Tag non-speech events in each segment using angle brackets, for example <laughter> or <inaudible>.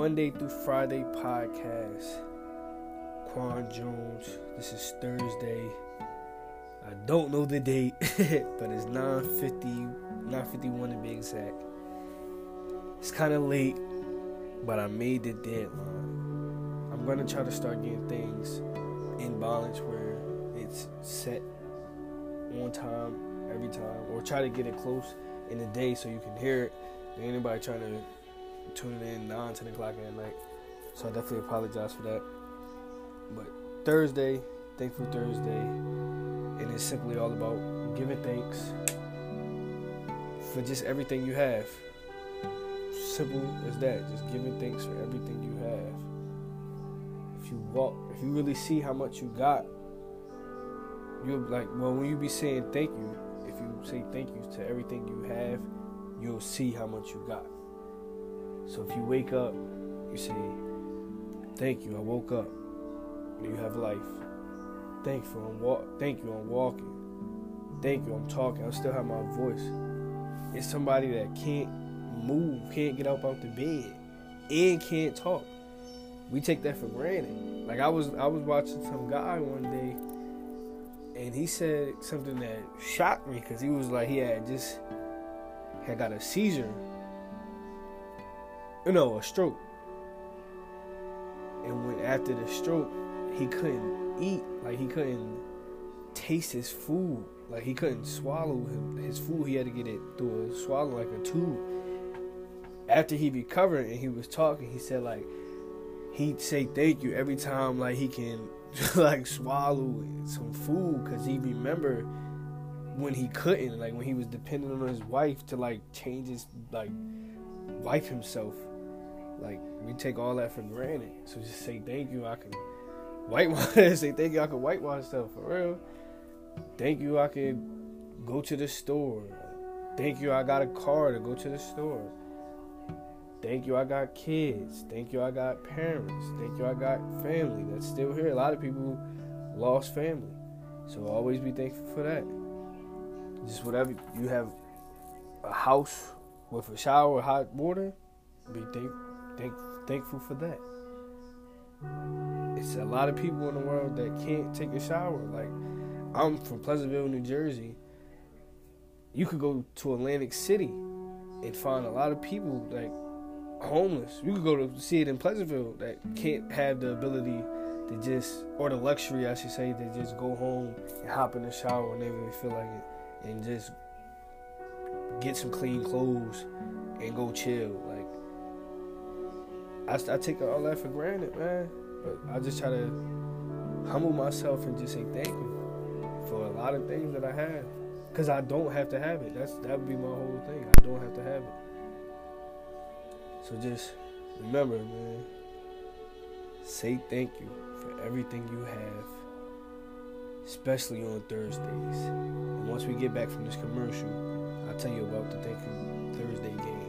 Monday through Friday podcast. Quan Jones. This is Thursday. I don't know the date, <laughs> but it's 950, 951 to be exact. It's kind of late, but I made the deadline. I'm gonna try to start getting things in balance where it's set on time every time, or try to get it close in the day so you can hear it. Anybody trying to tune in 9, 10 o'clock at night. So I definitely apologize for that. But Thursday, Thankful Thursday, and it's simply all about giving thanks for just everything you have. Simple as that, just giving thanks for everything you have. If you walk, if you really see how much you got, you'll like, well, when you be saying thank you, if you say thank you to everything you have, you'll see how much you got. So if you wake up, you say, Thank you, I woke up. You have life. Thank you, I'm walk thank you, I'm walking. Thank you, I'm talking. I still have my voice. It's somebody that can't move, can't get up out the bed, and can't talk. We take that for granted. Like I was I was watching some guy one day and he said something that shocked me because he was like he had just had got a seizure know, a stroke. And when after the stroke, he couldn't eat, like he couldn't taste his food, like he couldn't swallow his food. He had to get it through a swallow like a tube. After he recovered and he was talking, he said like he'd say thank you every time like he can <laughs> like swallow some food because he remember when he couldn't, like when he was dependent on his wife to like change his like wife himself like we take all that for granted. So just say thank you. I can whitewash. <laughs> say thank you. I can whitewash stuff for real. Thank you. I can go to the store. Thank you. I got a car to go to the store. Thank you. I got kids. Thank you. I got parents. Thank you. I got family that's still here. A lot of people lost family, so always be thankful for that. Just whatever you have, a house with a shower, hot water. Be thankful thank, thankful for that. It's a lot of people in the world that can't take a shower. Like, I'm from Pleasantville, New Jersey. You could go to Atlantic City and find a lot of people like homeless. You could go to see it in Pleasantville that can't have the ability to just, or the luxury, I should say, to just go home and hop in the shower whenever they feel like it, and just get some clean clothes and go chill. I, I take all that for granted, man. But I just try to humble myself and just say thank you for a lot of things that I have. Cause I don't have to have it. That's that would be my whole thing. I don't have to have it. So just remember, man. Say thank you for everything you have, especially on Thursdays. And once we get back from this commercial, I'll tell you about the Thank You Thursday game.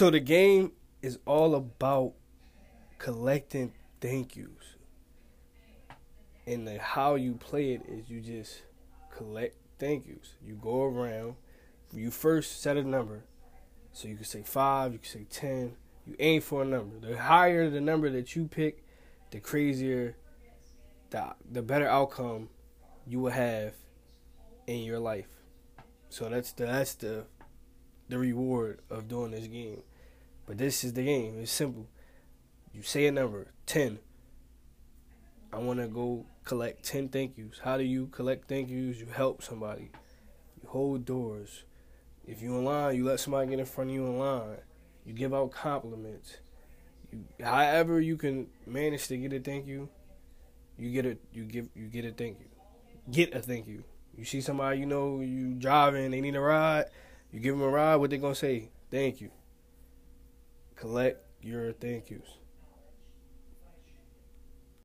So the game is all about collecting thank yous. And the, how you play it is you just collect thank yous. You go around, you first set a number. So you can say five, you can say ten. You aim for a number. The higher the number that you pick, the crazier, the the better outcome you will have in your life. So that's the that's the the reward of doing this game. But this is the game. It's simple. You say a number, 10. I want to go collect 10 thank yous. How do you collect thank yous? You help somebody. You hold doors. If you in line, you let somebody get in front of you in line. You give out compliments. You, however you can manage to get a thank you, you get it. You give. You get a thank you. Get a thank you. You see somebody you know you driving, they need a ride. You give them a ride. What they gonna say? Thank you collect your thank yous.